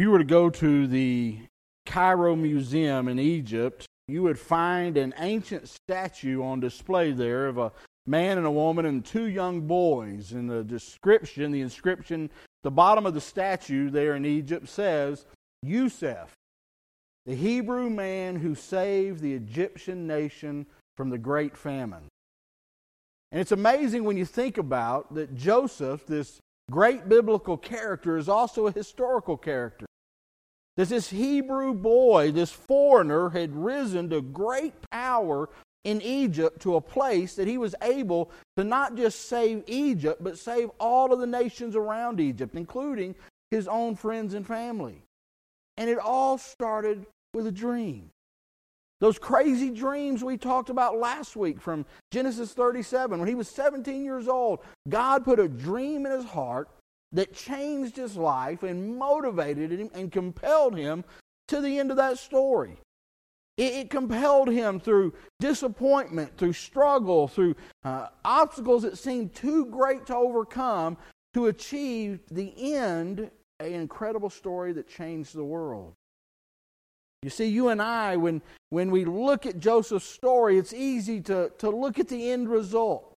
If you were to go to the Cairo Museum in Egypt, you would find an ancient statue on display there of a man and a woman and two young boys. And the description, the inscription, the bottom of the statue there in Egypt says, Yusuf, the Hebrew man who saved the Egyptian nation from the great famine. And it's amazing when you think about that Joseph, this great biblical character, is also a historical character. That this Hebrew boy, this foreigner, had risen to great power in Egypt to a place that he was able to not just save Egypt, but save all of the nations around Egypt, including his own friends and family. And it all started with a dream. Those crazy dreams we talked about last week from Genesis 37, when he was 17 years old, God put a dream in his heart that changed his life and motivated him and compelled him to the end of that story. It, it compelled him through disappointment, through struggle, through uh, obstacles that seemed too great to overcome to achieve the end, an incredible story that changed the world. You see, you and I, when, when we look at Joseph's story, it's easy to, to look at the end result.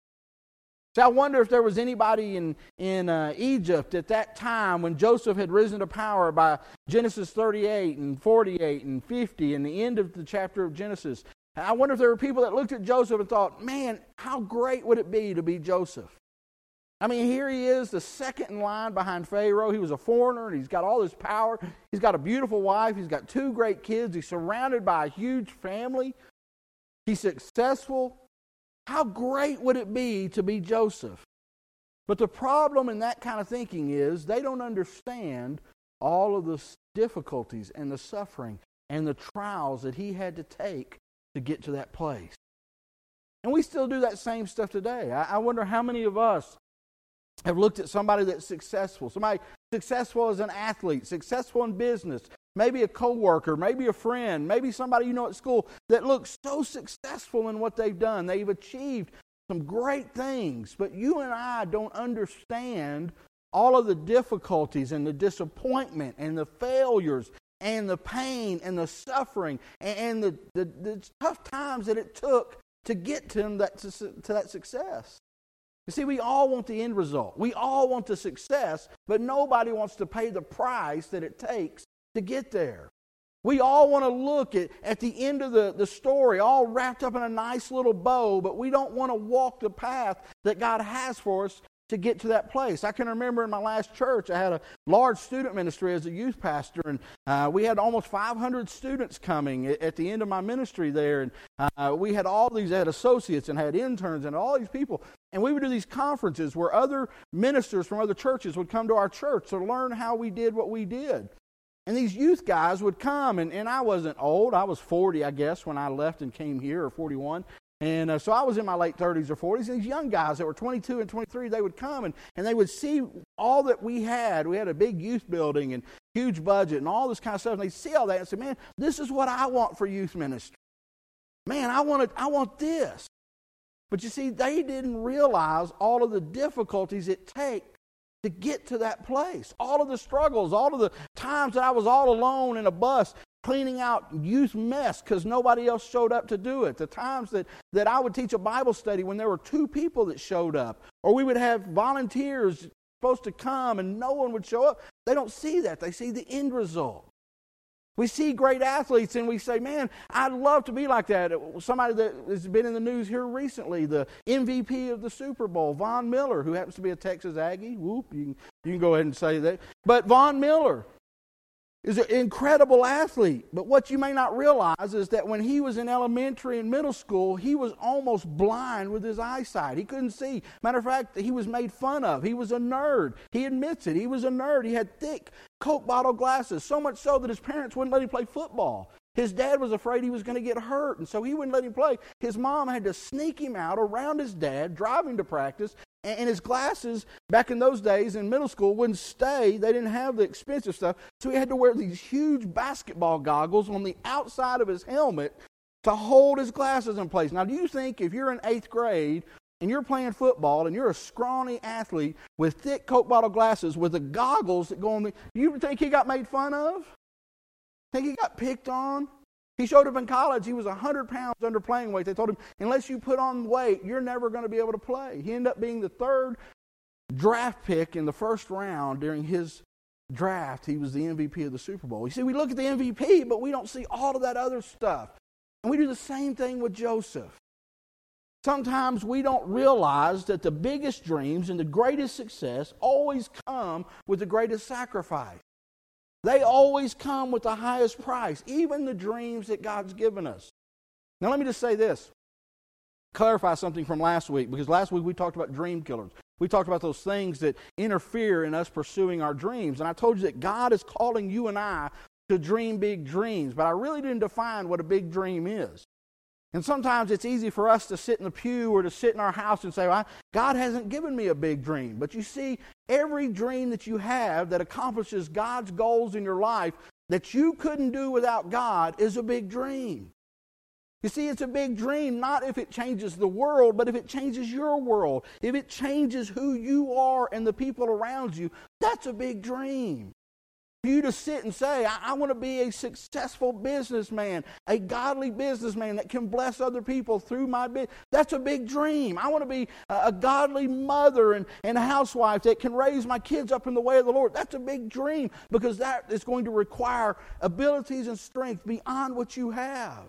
So I wonder if there was anybody in, in uh, Egypt at that time when Joseph had risen to power by Genesis 38 and 48 and 50 and the end of the chapter of Genesis. I wonder if there were people that looked at Joseph and thought, man, how great would it be to be Joseph? I mean, here he is, the second in line behind Pharaoh. He was a foreigner and he's got all this power. He's got a beautiful wife. He's got two great kids. He's surrounded by a huge family. He's successful. How great would it be to be Joseph? But the problem in that kind of thinking is they don't understand all of the difficulties and the suffering and the trials that he had to take to get to that place. And we still do that same stuff today. I, wonder how many of us have looked at somebody that's successful, somebody successful as an athlete, successful in business, maybe a coworker, maybe a friend, maybe somebody you know at school that looks so successful in what they've done. They've achieved some great things, but you and I don't understand all of the difficulties and the disappointment and the failures and the pain and the suffering and the, the, the tough times that it took to get to that, to, to that success. You see, we all want the end result. We all want the success, but nobody wants to pay the price that it takes to get there. We all want to look at, at the end of the, the story, all wrapped up in a nice little bow, but we don't want to walk the path that God has for us to get to that place. I can remember in my last church, I had a large student ministry as a youth pastor, and uh, we had almost 500 students coming at, at, the end of my ministry there. And uh, we had all these, had associates and had interns and all these people. And we would do these conferences where other ministers from other churches would come to our church to learn how we did what we did. And these youth guys would come, and, and I wasn't old. I was 40, I guess, when I left and came here, or 41. And uh, so I was in my late 30s or 40s. And these young guys that were 22 and 23, they would come and, and they would see all that we had. We had a big youth building and huge budget and all this kind of stuff. And they'd see all that and say, man, this is what I want for youth ministry. Man, I want, I want this. But you see, they didn't realize all of the difficulties it takes to get to that place. All of the struggles, all of the times that I was all alone in a bus cleaning out youth mess because nobody else showed up to do it. The times that, that I would teach a Bible study when there were two people that showed up, or we would have volunteers supposed to come and no one would show up. They don't see that, they see the end result. We see great athletes and we say, man, I'd love to be like that. Somebody that has been in the news here recently, the MVP of the Super Bowl, Von Miller, who happens to be a Texas Aggie. Whoop, you can, you can go ahead and say that. But Von Miller is an incredible athlete. But what you may not realize is that when he was in elementary and middle school, he was almost blind with his eyesight. He couldn't see. Matter of fact, he was made fun of. He was a nerd. He admits it. He was a nerd. He had thick Coke bottle glasses, so much so that his parents wouldn't let him play football. His dad was afraid he was going to get hurt, and so he wouldn't let him play. His mom had to sneak him out around his dad, drive him to practice, and his glasses back in those days in middle school wouldn't stay. They didn't have the expensive stuff, so he had to wear these huge basketball goggles on the outside of his helmet to hold his glasses in place. Now, do you think if you're in eighth grade and you're playing football and you're a scrawny athlete with thick Coke bottle glasses with the goggles that go on the. You think he got made fun of? Think he got picked on? He showed up in college. He was 100 pounds under playing weight. They told him, unless you put on weight, you're never going to be able to play. He ended up being the third draft pick in the first round during his draft. He was the MVP of the Super Bowl. You see, we look at the MVP, but we don't see all of that other stuff. And we do the same thing with Joseph. Sometimes we don't realize that the biggest dreams and the greatest success always come with the greatest sacrifice. They always come with the highest price, even the dreams that God's given us. Now, let me just say this clarify something from last week, because last week we talked about dream killers. We talked about those things that interfere in us pursuing our dreams. And I told you that God is calling you and I to dream big dreams, but I really didn't define what a big dream is. And sometimes it's easy for us to sit in the pew or to sit in our house and say, well, God hasn't given me a big dream. But you see, every dream that you have that accomplishes God's goals in your life that you couldn't do without God is a big dream. You see, it's a big dream, not if it changes the world, but if it changes your world. If it changes who you are and the people around you, that's a big dream. You to sit and say, I, I want to be a successful businessman, a godly businessman that can bless other people through my business, that's a big dream. I want to be a, a godly mother and, and housewife that can raise my kids up in the way of the Lord. That's a big dream because that is going to require abilities and strength beyond what you have.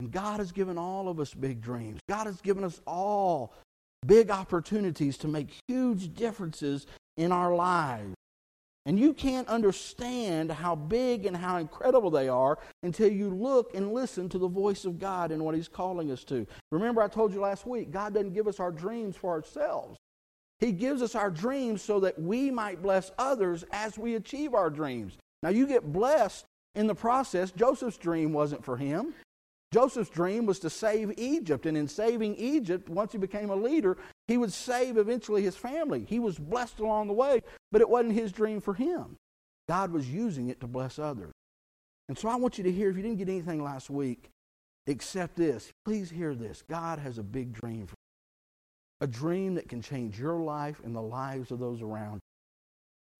And God has given all of us big dreams. God has given us all big opportunities to make huge differences in our lives. And you can't understand how big and how incredible they are until you look and listen to the voice of God and what He's calling us to. Remember, I told you last week, God doesn't give us our dreams for ourselves. He gives us our dreams so that we might bless others as we achieve our dreams. Now, you get blessed in the process. Joseph's dream wasn't for him, Joseph's dream was to save Egypt, and in saving Egypt, once he became a leader, he would save eventually his family. He was blessed along the way, but it wasn't his dream for him. God was using it to bless others. And so I want you to hear, if you didn't get anything last week, except this, please hear this. God has a big dream for you, a dream that can change your life and the lives of those around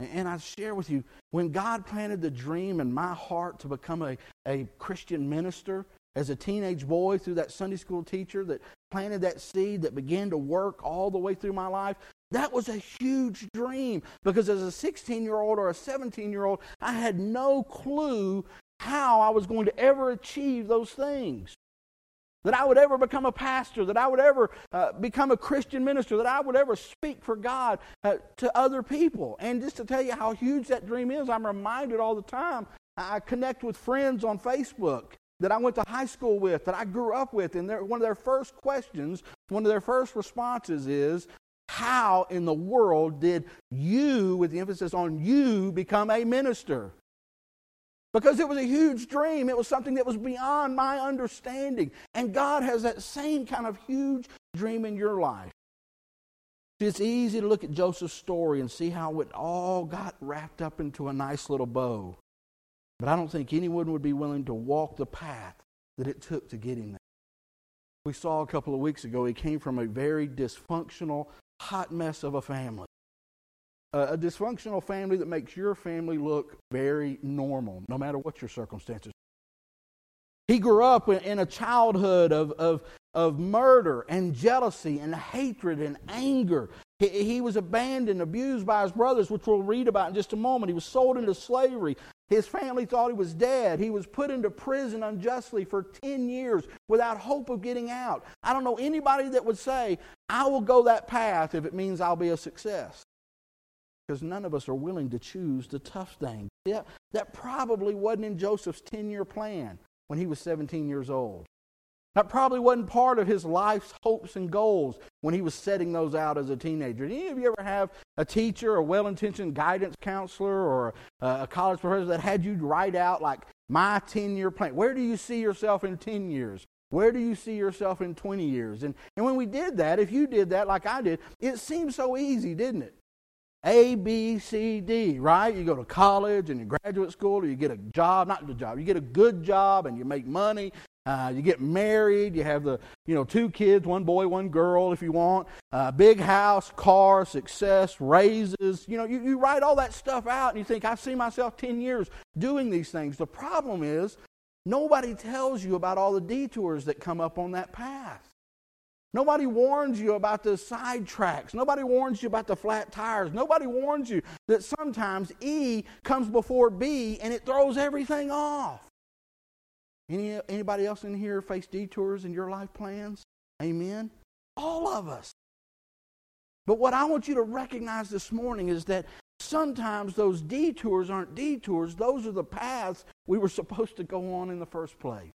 you. And I share with you, when God planted the dream in my heart to become a, a Christian minister, as a teenage boy through that Sunday school teacher that planted that seed that began to work all the way through my life. That was a huge dream because as a 16 year old or a 17 year old, I had no clue how I was going to ever achieve those things. That I would ever become a pastor, that I would ever uh, become a Christian minister, that I would ever speak for God uh, to other people. And just to tell you how huge that dream is, I'm reminded all the time. I connect with friends on Facebook that I went to high school with, that I grew up with, and one of their first questions, one of their first responses is, How in the world did you, with the emphasis on you, become a minister? Because it was a huge dream. It was something that was beyond my understanding. And God has that same kind of huge dream in your life. It's easy to look at Joseph's story and see how it all got wrapped up into a nice little bow. But I don't think anyone would be willing to walk the path that it took to get him there. We saw a couple of weeks ago, he came from a very dysfunctional, hot mess of a family. a dysfunctional family that makes your family look very normal, no matter what your circumstances. He grew up in a childhood of, of, of murder and jealousy and hatred and anger. He, he was abandoned, abused by his brothers, which we'll read about in just a moment. He was sold into slavery. His family thought he was dead. He was put into prison unjustly for 10 years without hope of getting out. I don't know anybody that would say, I will go that path if it means I'll be a success. Because none of us are willing to choose the tough thing. Yeah, that probably wasn't in Joseph's 10 year plan when he was 17 years old. That probably wasn't part of his life's hopes and goals when he was setting those out as a teenager. Did any of you ever have a teacher, a well intentioned guidance counselor, or a college professor that had you write out, like, my 10 year plan? Where do you see yourself in 10 years? Where do you see yourself in 20 years? And, and when we did that, if you did that like I did, it seemed so easy, didn't it? A, B, C, D, right? You go to college and you graduate school, or you get a job, not a job, you get a good job and you make money Uh, you get married, you have the, you know, two kids, one boy, one girl, if you want, uh, big house, car, success, raises. You know, you, you write all that stuff out and you think, I see myself 10 years doing these things. The problem is, nobody tells you about all the detours that come up on that path. Nobody warns you about the side tracks. Nobody warns you about the flat tires. Nobody warns you that sometimes E comes before B and it throws everything off. Any, anybody else in here face detours in your life plans? Amen? All of us. But what I want you to recognize this morning is that sometimes those detours aren't detours, those are the paths we were supposed to go on in the first place.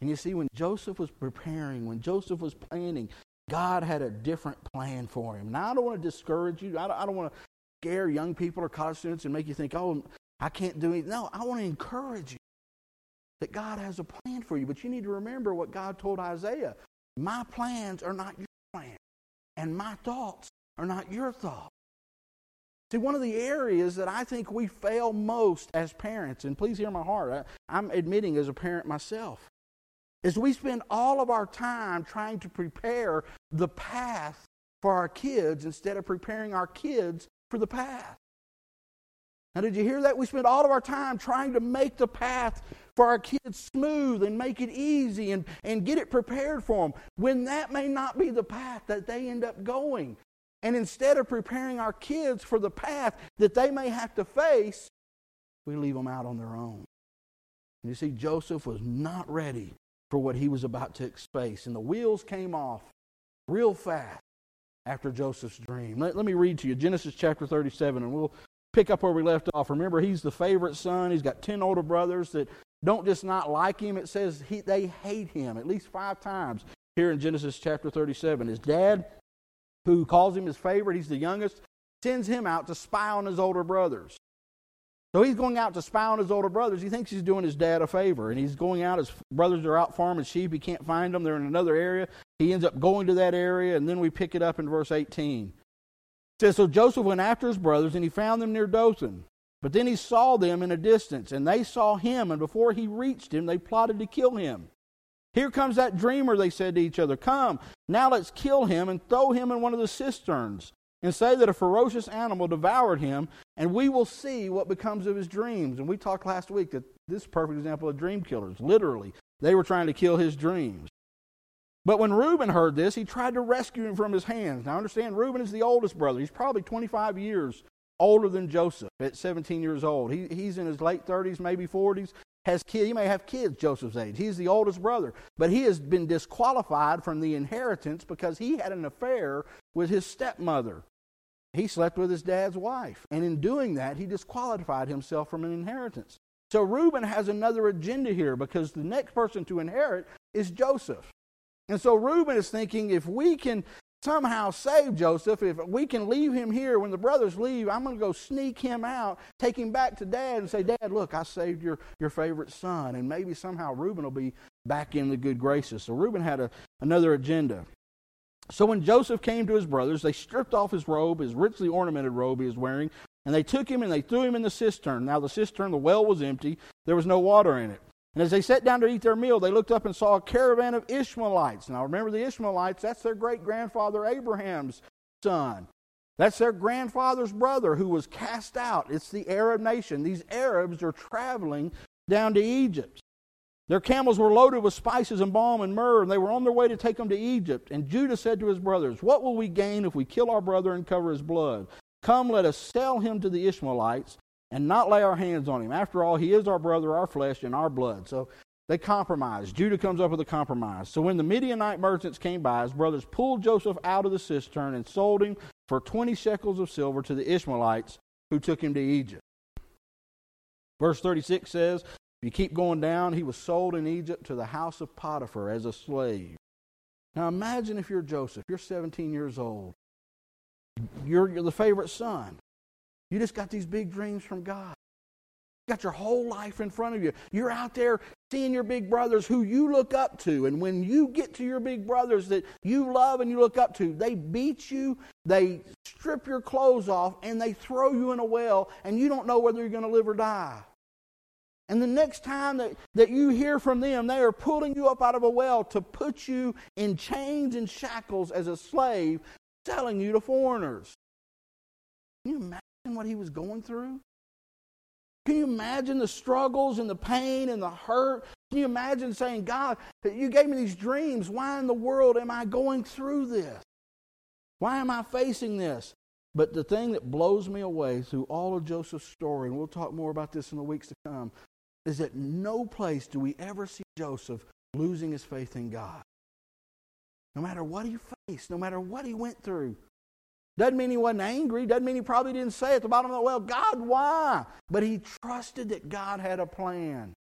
And you see, when Joseph was preparing, when Joseph was planning, God had a different plan for him. Now, I don't want to discourage you. I don't, I don't want to scare young people or college students and make you think, oh, I can't do it. No, I want to encourage you that God has a plan for you. But you need to remember what God told Isaiah My plans are not your plans, and my thoughts are not your thoughts. See, one of the areas that I think we fail most as parents, and please hear my heart, I, I'm admitting as a parent myself, is we spend all of our time trying to prepare the path for our kids instead of preparing our kids for the path. Now, did you hear that? We spend all of our time trying to make the path for our kids smooth and make it easy and, and get it prepared for them when that may not be the path that they end up going. And instead of preparing our kids for the path that they may have to face, we leave them out on their own. And you see, Joseph was not ready for what he was about to face. And the wheels came off real fast after Joseph's dream. Let, let me read to you Genesis chapter 37, and we'll pick up where we left off. Remember, he's the favorite son. He's got 10 older brothers that don't just not like him, it says he, they hate him at least five times here in Genesis chapter 37. His dad, who calls him his favorite, he's the youngest, sends him out to spy on his older brothers. So he's going out to spy on his older brothers. He thinks he's doing his dad a favor. And he's going out. His brothers are out farming sheep. He can't find them. They're in another area. He ends up going to that area. And then we pick it up in verse 18. It says, So Joseph went after his brothers, and he found them near Dothan. But then he saw them in a distance, and they saw him. And before he reached him, they plotted to kill him. Here comes that dreamer, they said to each other. Come, now let's kill him and throw him in one of the cisterns and say that a ferocious animal devoured him, and we will see what becomes of his dreams. And we talked last week that this is a perfect example of dream killers. Literally, they were trying to kill his dreams. But when Reuben heard this, he tried to rescue him from his hands. Now understand, Reuben is the oldest brother. He's probably 25 years older than Joseph at 17 years old. He, he's in his late 30s, maybe 40s. Has kids, he may have kids Joseph's age. He's the oldest brother, but he has been disqualified from the inheritance because he had an affair with his stepmother he slept with his dad's wife. And in doing that, he disqualified himself from an inheritance. So Reuben has another agenda here because the next person to inherit is Joseph. And so Reuben is thinking if we can somehow save Joseph, if we can leave him here when the brothers leave, I'm going to go sneak him out, take him back to dad, and say, Dad, look, I saved your, your favorite son. And maybe somehow Reuben will be back in the good graces. So Reuben had a, another agenda. So when Joseph came to his brothers, they stripped off his robe, his richly ornamented robe he was wearing, and they took him and they threw him in the cistern. Now the cistern, the well was empty, there was no water in it. And as they sat down to eat their meal, they looked up and saw a caravan of Ishmaelites. Now remember the Ishmaelites, that's their great grandfather Abraham's son. That's their grandfather's brother who was cast out. It's the Arab nation. These Arabs are traveling down to Egypt. Their camels were loaded with spices and balm and myrrh, and they were on their way to take them to Egypt. And Judah said to his brothers, What will we gain if we kill our brother and cover his blood? Come, let us sell him to the Ishmaelites and not lay our hands on him. After all, he is our brother, our flesh, and our blood. So they compromised. Judah comes up with a compromise. So when the Midianite merchants came by, his brothers pulled Joseph out of the cistern and sold him for 20 shekels of silver to the Ishmaelites who took him to Egypt. Verse 36 says, If you keep going down, he was sold in Egypt to the house of Potiphar as a slave. Now imagine if you're Joseph, you're 17 years old, you're, you're the favorite son. You just got these big dreams from God. You got your whole life in front of you. You're out there seeing your big brothers who you look up to. And when you get to your big brothers that you love and you look up to, they beat you, they strip your clothes off, and they throw you in a well, and you don't know whether you're going to live or die. And the next time that, that you hear from them, they are pulling you up out of a well to put you in chains and shackles as a slave, selling you to foreigners. Can you imagine what he was going through? Can you imagine the struggles and the pain and the hurt? Can you imagine saying, God, you gave me these dreams. Why in the world am I going through this? Why am I facing this? But the thing that blows me away through all of Joseph's story, and we'll talk more about this in the weeks to come, is that no place do we ever see Joseph losing his faith in God. No matter what he faced, no matter what he went through. Doesn't mean he wasn't angry. Doesn't mean he probably didn't say at the bottom of the well, God, why? But he trusted that God had a plan.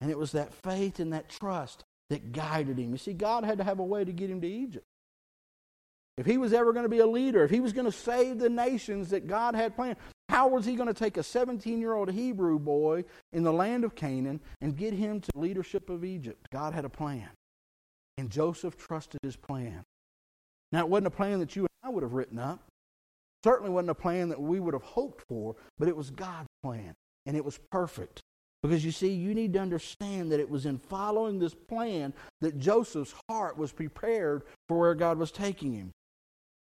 And it was that faith and that trust that guided him. You see, God had to have a way to get him to Egypt. If he was ever going to be a leader, if he was going to save the nations that God had planned, how was he going to take a 17 year old Hebrew boy in the land of Canaan and get him to leadership of Egypt? God had a plan. And Joseph trusted his plan. Now, it wasn't a plan that you would have written up. Certainly wasn't a plan that we would have hoped for, but it was God's plan. And it was perfect. Because you see, you need to understand that it was in following this plan that Joseph's heart was prepared for where God was taking him.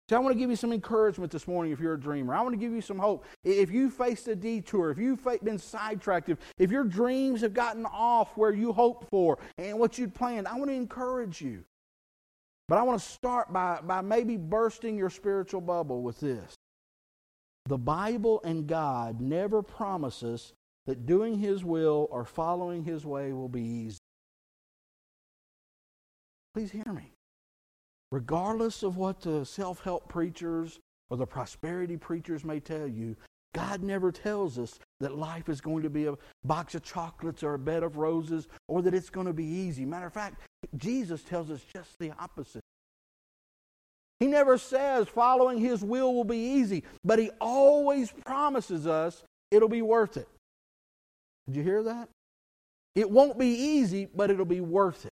So I want to give you some encouragement this morning if you're a dreamer. I want to give you some hope. If you faced a detour, if you've been sidetracked, if your dreams have gotten off where you hoped for and what you'd planned, I want to encourage you. But I want to start by, by maybe bursting your spiritual bubble with this. The Bible and God never promise us that doing His will or following His way will be easy. Please hear me regardless of what the self help preachers or the prosperity preachers may tell you, God never tells us that life is going to be a box of chocolates or a bed of roses or that it's going to be easy. Matter of fact, Jesus tells us just the opposite. He never says following His will will be easy, but He always promises us it'll be worth it. Did you hear that? It won't be easy, but it'll be worth it.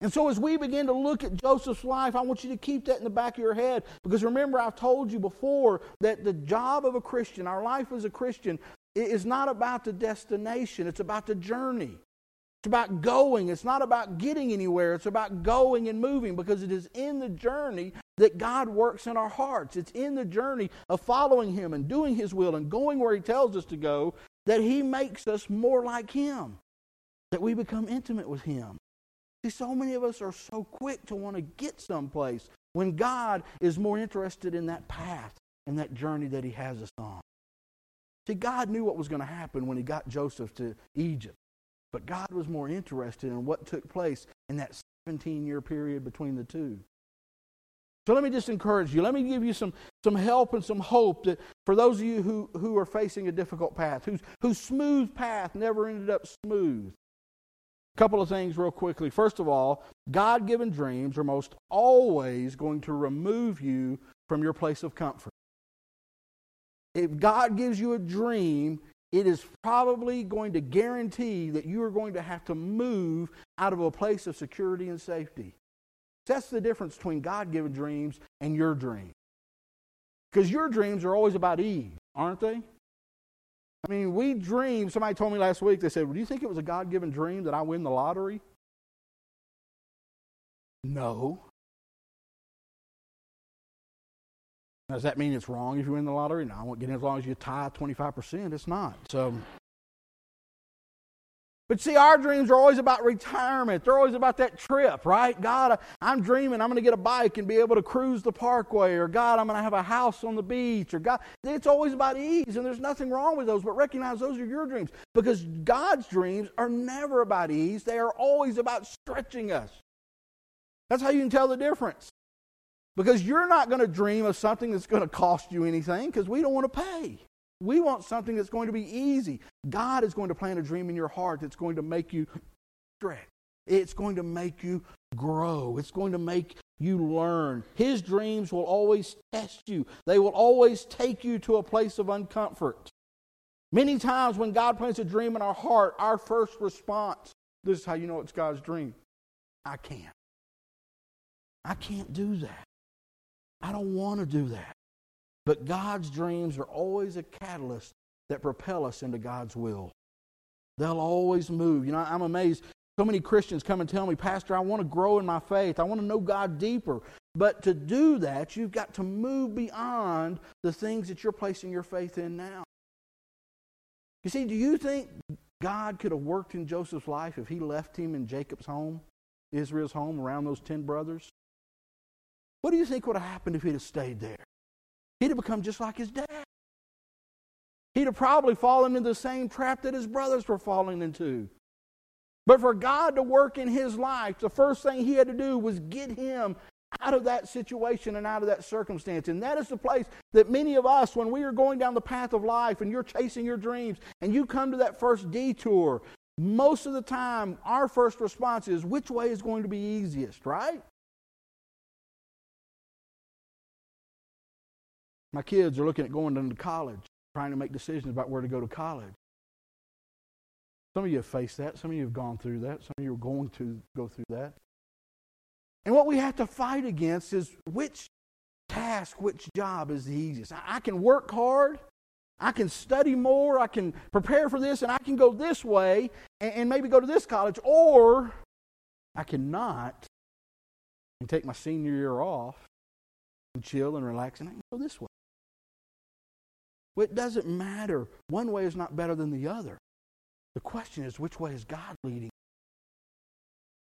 And so, as we begin to look at Joseph's life, I want you to keep that in the back of your head because remember, I've told you before that the job of a Christian, our life as a Christian, is not about the destination, it's about the journey. It's about going. It's not about getting anywhere. It's about going and moving because it is in the journey that God works in our hearts. It's in the journey of following Him and doing His will and going where He tells us to go that He makes us more like Him, that we become intimate with Him. See, so many of us are so quick to want to get someplace when God is more interested in that path and that journey that He has us on. See, God knew what was going to happen when He got Joseph to Egypt, but God was more interested in what took place in that 17 year period between the two. So let me just encourage you. Let me give you some, some help and some hope that for those of you who, who are facing a difficult path, whose, whose smooth path never ended up smooth A couple of things real quickly. First of all, God given dreams are most always going to remove you from your place of comfort. If God gives you a dream, it is probably going to guarantee that you are going to have to move out of a place of security and safety. That's the difference between God given dreams and your dream. Because your dreams are always about ease, aren't they? I mean, we dream. Somebody told me last week, they said, well, Do you think it was a God given dream that I win the lottery? No. Does that mean it's wrong if you win the lottery? No, I won't get in as long as you tie 25%. It's not. So but see, our dreams are always about retirement. They're always about that trip, right? God, I'm dreaming I'm going to get a bike and be able to cruise the parkway, or God, I'm going to have a house on the beach, or God, it's always about ease, and there's nothing wrong with those, but recognize those are your dreams because God's dreams are never about ease. They are always about stretching us. That's how you can tell the difference. Because you're not going to dream of something that's going to cost you anything because we don't want to pay. We want something that's going to be easy. God is going to plant a dream in your heart that's going to make you stretch. It's going to make you grow. It's going to make you learn. His dreams will always test you, they will always take you to a place of uncomfort. Many times when God plants a dream in our heart, our first response this is how you know it's God's dream I can't. I can't do that. I don't want to do that. But God's dreams are always a catalyst that propel us into God's will. They'll always move. You know, I'm amazed. So many Christians come and tell me, Pastor, I want to grow in my faith. I want to know God deeper. But to do that, you've got to move beyond the things that you're placing your faith in now. You see, do you think God could have worked in Joseph's life if he left him in Jacob's home, Israel's home, around those ten brothers? What do you think would have happened if he'd have stayed there? He'd have become just like his dad. He'd have probably fallen into the same trap that his brothers were falling into. But for God to work in his life, the first thing he had to do was get him out of that situation and out of that circumstance. And that is the place that many of us, when we are going down the path of life and you're chasing your dreams and you come to that first detour, most of the time our first response is which way is going to be easiest, right? My kids are looking at going into college, trying to make decisions about where to go to college. Some of you have faced that. Some of you have gone through that. Some of you are going to go through that. And what we have to fight against is which task, which job is the easiest. I can work hard, I can study more, I can prepare for this, and I can go this way and, and maybe go to this college, or I cannot and take my senior year off and chill and relax and I can go this way. Well, it doesn't matter. One way is not better than the other. The question is, which way is God leading?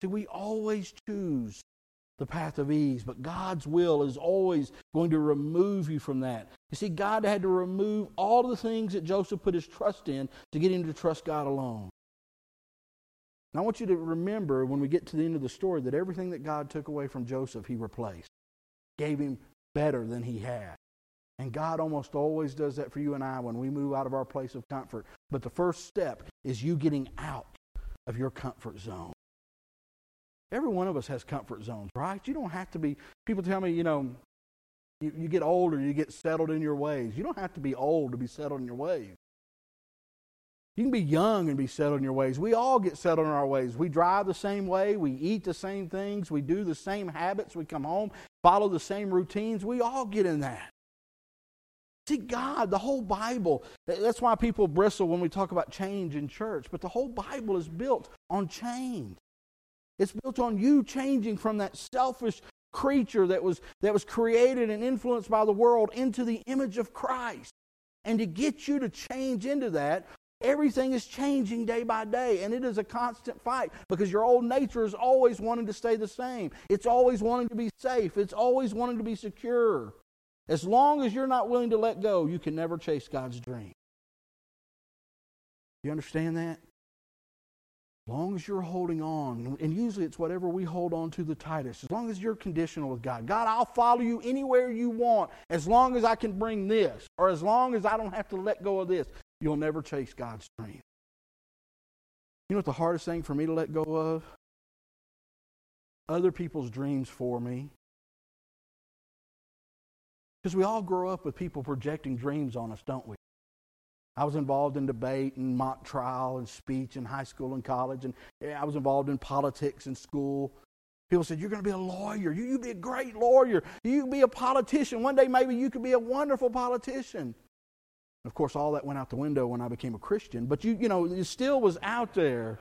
See, we always choose the path of ease, but God's will is always going to remove you from that. You see, God had to remove all the things that Joseph put his trust in to get him to trust God alone. And I want you to remember when we get to the end of the story that everything that God took away from Joseph, he replaced, gave him better than he had. And God almost always does that for you and I when we move out of our place of comfort. But the first step is you getting out of your comfort zone. Every one of us has comfort zones, right? You don't have to be, people tell me, you know, you, you get older, you get settled in your ways. You don't have to be old to be settled in your ways. You can be young and be settled in your ways. We all get settled in our ways. We drive the same way. We eat the same things. We do the same habits. We come home, follow the same routines. We all get in that. See, God, the whole Bible, that's why people bristle when we talk about change in church, but the whole Bible is built on change. It's built on you changing from that selfish creature that was, that was created and influenced by the world into the image of Christ. And to get you to change into that, everything is changing day by day. And it is a constant fight because your old nature is always wanting to stay the same. It's always wanting to be safe. It's always wanting to be secure. As long as you're not willing to let go, you can never chase God's dream. You understand that? As long as you're holding on, and usually it's whatever we hold on to the tightest, as long as you're conditional with God. God, I'll follow you anywhere you want as long as I can bring this, or as long as I don't have to let go of this. You'll never chase God's dream. You know what the hardest thing for me to let go of? Other people's dreams for me. Because we all grow up with people projecting dreams on us, don't we? I was involved in debate and mock trial and speech in high school and college, and I was involved in politics in school. People said, You're going to be a lawyer. You, you be a great lawyer. You be a politician. One day, maybe you could be a wonderful politician. Of course, all that went out the window when I became a Christian, but you, you know, it still was out there.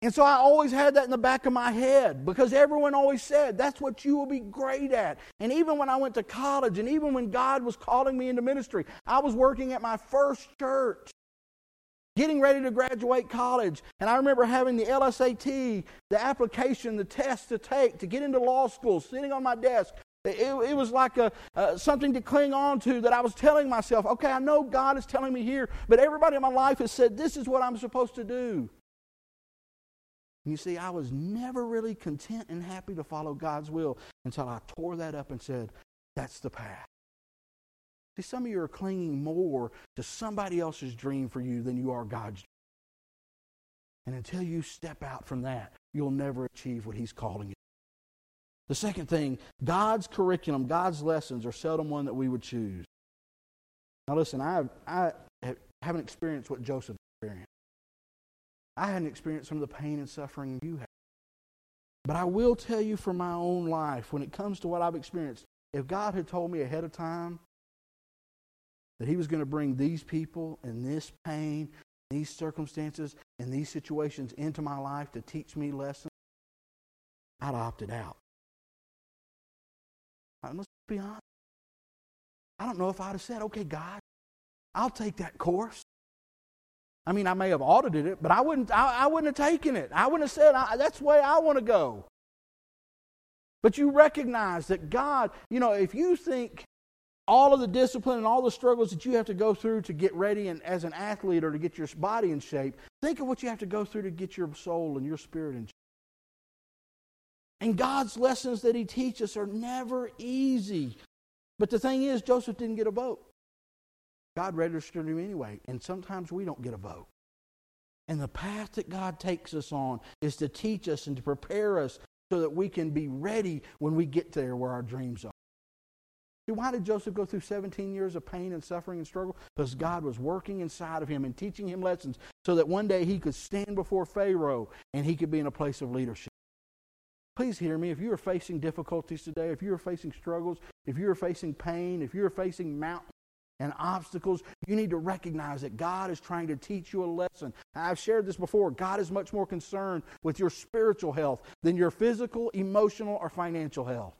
And so I always had that in the back of my head because everyone always said, that's what you will be great at. And even when I went to college and even when God was calling me into ministry, I was working at my first church, getting ready to graduate college. And I remember having the LSAT, the application, the test to take to get into law school, sitting on my desk. It, it was like a, uh, something to cling on to that I was telling myself, okay, I know God is telling me here, but everybody in my life has said, this is what I'm supposed to do. You see, I was never really content and happy to follow God's will until I tore that up and said, that's the path. See, some of you are clinging more to somebody else's dream for you than you are God's dream. And until you step out from that, you'll never achieve what He's calling you. The second thing, God's curriculum, God's lessons are seldom one that we would choose. Now, listen, I, I haven't experienced what Joseph. I hadn't experienced some of the pain and suffering you have. But I will tell you from my own life, when it comes to what I've experienced, if God had told me ahead of time, that He was going to bring these people and this pain, these circumstances, and these situations into my life to teach me lessons, I'd opted out. let's be honest. I don't know if I'd have said, okay, God, I'll take that course. I mean, I may have audited it, but I wouldn't, I, I wouldn't have taken it. I wouldn't have said, that's the way I want to go. But you recognize that God, you know, if you think all of the discipline and all the struggles that you have to go through to get ready and as an athlete or to get your body in shape, think of what you have to go through to get your soul and your spirit in shape. And God's lessons that He teaches are never easy. But the thing is, Joseph didn't get a vote. God registered him anyway, and sometimes we don't get a vote. And the path that God takes us on is to teach us and to prepare us so that we can be ready when we get there where our dreams are. See, why did Joseph go through 17 years of pain and suffering and struggle? Because God was working inside of him and teaching him lessons so that one day he could stand before Pharaoh and he could be in a place of leadership. Please hear me. If you are facing difficulties today, if you are facing struggles, if you are facing pain, if you are facing mountains, and obstacles, you need to recognize that God is trying to teach you a lesson. I've shared this before. God is much more concerned with your spiritual health than your physical, emotional, or financial health.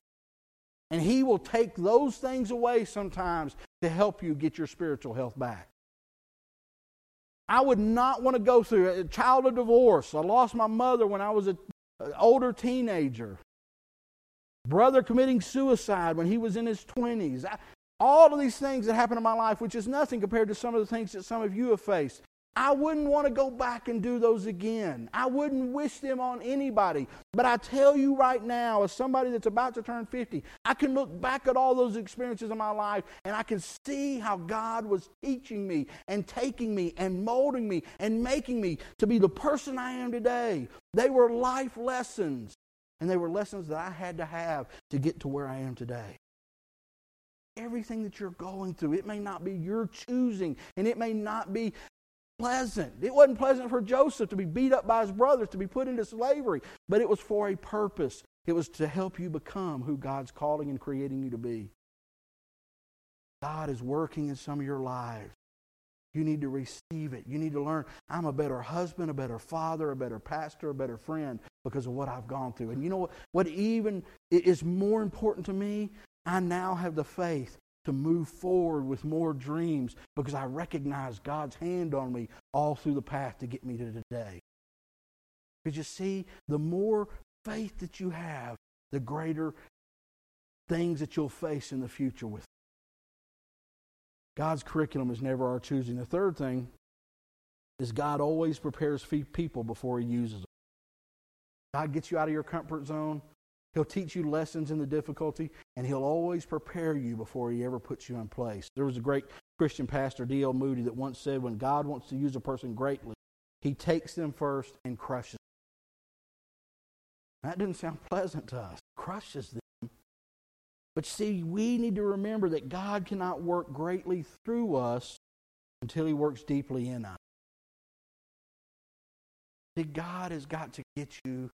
And He will take those things away sometimes to help you get your spiritual health back. I would not want to go through a child of divorce. I lost my mother when I was an older teenager. Brother committing suicide when he was in his 20s. I, all of these things that happen in my life, which is nothing compared to some of the things that some of you have faced. I wouldn't want to go back and do those again. I wouldn't wish them on anybody. But I tell you right now, as somebody that's about to turn 50, I can look back at all those experiences in my life and I can see how God was teaching me and taking me and molding me and making me to be the person I am today. They were life lessons, and they were lessons that I had to have to get to where I am today everything that you're going through. It may not be your choosing, and it may not be pleasant. It wasn't pleasant for Joseph to be beat up by his brothers, to be put into slavery, but it was for a purpose. It was to help you become who God's calling and creating you to be. God is working in some of your lives. You need to receive it. You need to learn I'm a better husband, a better father, a better pastor, a better friend because of what I've gone through. And you know what? What even is more important to me I now have the faith to move forward with more dreams because I recognize God's hand on me all through the path to get me to today. Because you see, the more faith that you have, the greater things that you'll face in the future with. God's curriculum is never our choosing. The third thing is God always prepares people before He uses them. God gets you out of your comfort zone. He'll teach you lessons in the difficulty, and he'll always prepare you before he ever puts you in place. There was a great Christian pastor, D.L. Moody, that once said, When God wants to use a person greatly, he takes them first and crushes them. That didn't sound pleasant to us. Crushes them. But see, we need to remember that God cannot work greatly through us until he works deeply in us. God has got to get you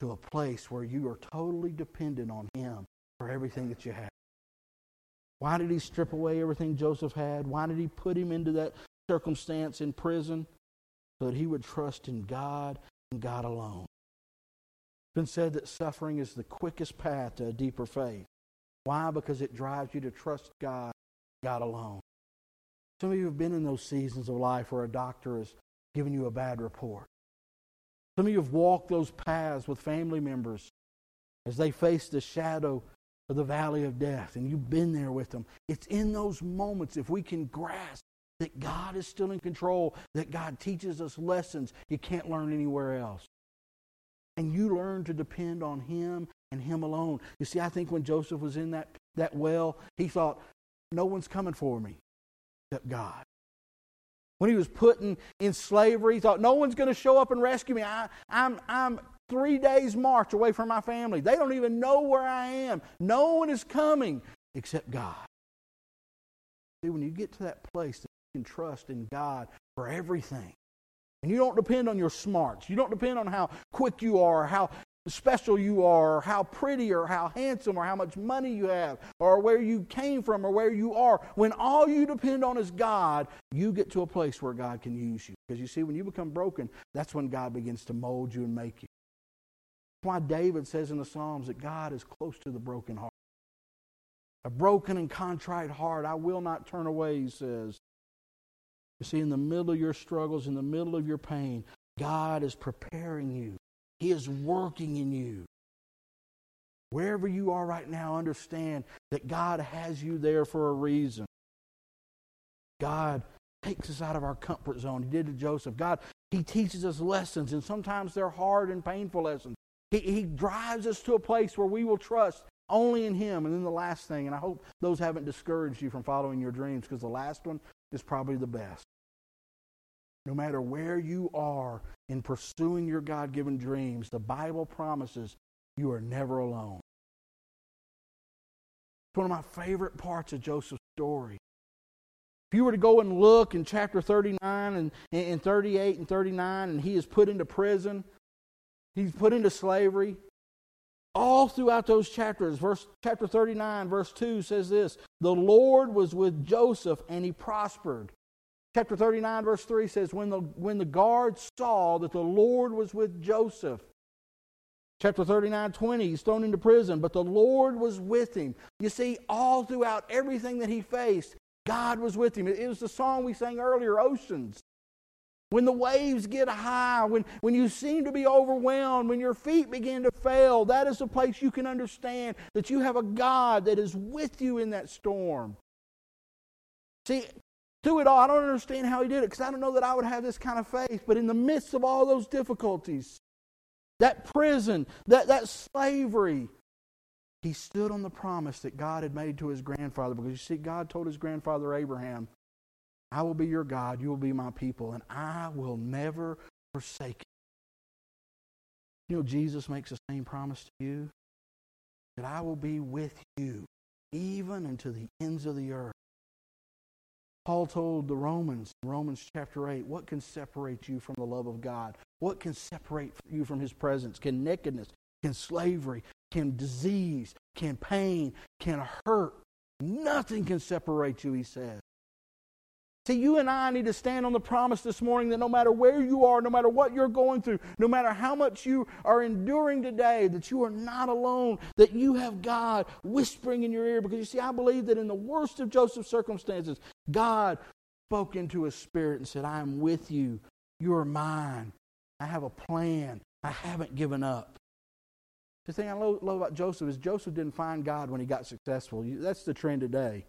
to a place where you are totally dependent on Him for everything that you have. Why did He strip away everything Joseph had? Why did He put him into that circumstance in prison? So that he would trust in God and God alone. It's been said that suffering is the quickest path to a deeper faith. Why? Because it drives you to trust God, God alone. Some of you have been in those seasons of life where a doctor has given you a bad report. Some of you have walked those paths with family members as they face the shadow of the valley of death, and you've been there with them. It's in those moments, if we can grasp that God is still in control, that God teaches us lessons you can't learn anywhere else. And you learn to depend on Him and Him alone. You see, I think when Joseph was in that, that well, he thought, no one's coming for me except God. When he was put in, in slavery, he thought, no one's going to show up and rescue me. I, I'm, I'm three days' march away from my family. They don't even know where I am. No one is coming except God. See, when you get to that place that you can trust in God for everything, and you don't depend on your smarts, you don't depend on how quick you are, how special you are, how pretty, or how handsome, or how much money you have, or where you came from, or where you are. When all you depend on is God, you get to a place where God can use you. Because you see, when you become broken, that's when God begins to mold you and make you. Why David says in the Psalms that God is close to the broken heart. A broken and contrite heart I will not turn away, he says. You see, in the middle of your struggles, in the middle of your pain, God is preparing you. He is working in you. Wherever you are right now, understand that God has you there for a reason. God takes us out of our comfort zone. He did to Joseph. God, He teaches us lessons, and sometimes they're hard and painful lessons. He, he drives us to a place where we will trust only in Him. And then the last thing, and I hope those haven't discouraged you from following your dreams, because the last one is probably the best. No matter where you are in pursuing your God given dreams, the Bible promises you are never alone. It's one of my favorite parts of Joseph's story. If you were to go and look in chapter 39 and, and 38 and 39, and he is put into prison, he's put into slavery, all throughout those chapters, verse chapter 39, verse 2 says this The Lord was with Joseph and he prospered. Chapter 39, verse 3 says, When the, when the guards saw that the Lord was with Joseph, Chapter 39, 20, he's thrown into prison, but the Lord was with him. You see, all throughout everything that he faced, God was with him. It was the song we sang earlier, Oceans. When the waves get high, when, when you seem to be overwhelmed, when your feet begin to fail, that is the place you can understand that you have a God that is with you in that storm. See, through it all, I don't understand how he did it because I don't know that I would have this kind of faith. But in the midst of all those difficulties, that prison, that, that slavery, he stood on the promise that God had made to his grandfather. Because you see, God told his grandfather Abraham, I will be your God, you will be my people, and I will never forsake you. You know, Jesus makes the same promise to you that I will be with you even unto the ends of the earth. Paul told the Romans, Romans chapter 8, what can separate you from the love of God? What can separate you from his presence? Can nakedness, can slavery, can disease, can pain, can hurt? Nothing can separate you, he says. See, you and I need to stand on the promise this morning that no matter where you are, no matter what you're going through, no matter how much you are enduring today, that you are not alone, that you have God whispering in your ear. Because you see, I believe that in the worst of Joseph's circumstances, God spoke into his spirit and said, I am with you. You are mine. I have a plan. I haven't given up. The thing I love about Joseph is Joseph didn't find God when he got successful. That's the trend today.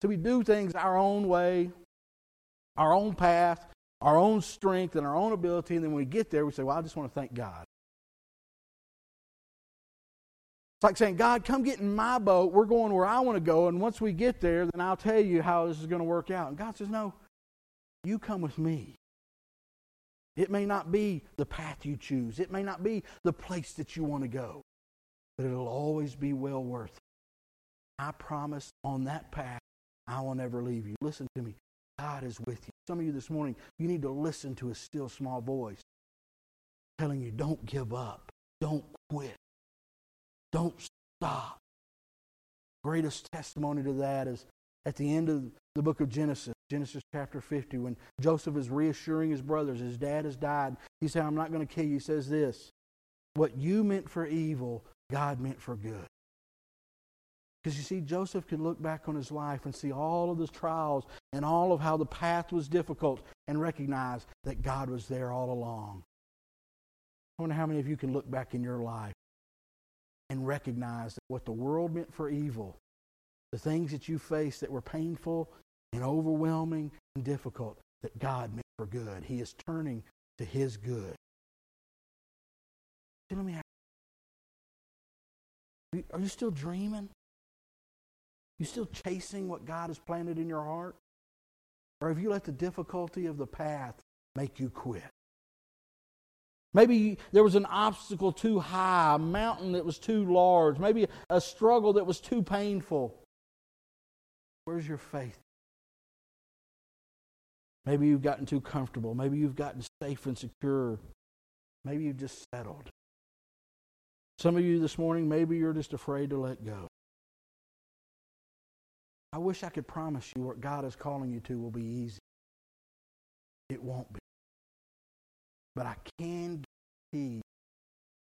So we do things our own way, our own path, our own strength, and our own ability, and then when we get there, we say, Well, I just want to thank God. It's like saying, God, come get in my boat. We're going where I want to go, and once we get there, then I'll tell you how this is going to work out. And God says, No, you come with me. It may not be the path you choose, it may not be the place that you want to go, but it'll always be well worth it. I promise on that path, I will never leave you. Listen to me. God is with you. Some of you this morning, you need to listen to a still small voice telling you, don't give up. Don't quit. Don't stop. Greatest testimony to that is at the end of the book of Genesis, Genesis chapter 50, when Joseph is reassuring his brothers, his dad has died. He said, I'm not going to kill you. He says this What you meant for evil, God meant for good. Because you see, Joseph could look back on his life and see all of the trials and all of how the path was difficult and recognize that God was there all along. I wonder how many of you can look back in your life and recognize that what the world meant for evil, the things that you faced that were painful and overwhelming and difficult, that God meant for good. He is turning to His good. let me ask are you still dreaming? You still chasing what God has planted in your heart? Or have you let the difficulty of the path make you quit? Maybe there was an obstacle too high, a mountain that was too large, maybe a struggle that was too painful. Where's your faith? Maybe you've gotten too comfortable. Maybe you've gotten safe and secure. Maybe you've just settled. Some of you this morning, maybe you're just afraid to let go. I wish I could promise you what God is calling you to will be easy. It won't be. But I can guarantee,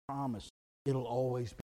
promise, it'll always be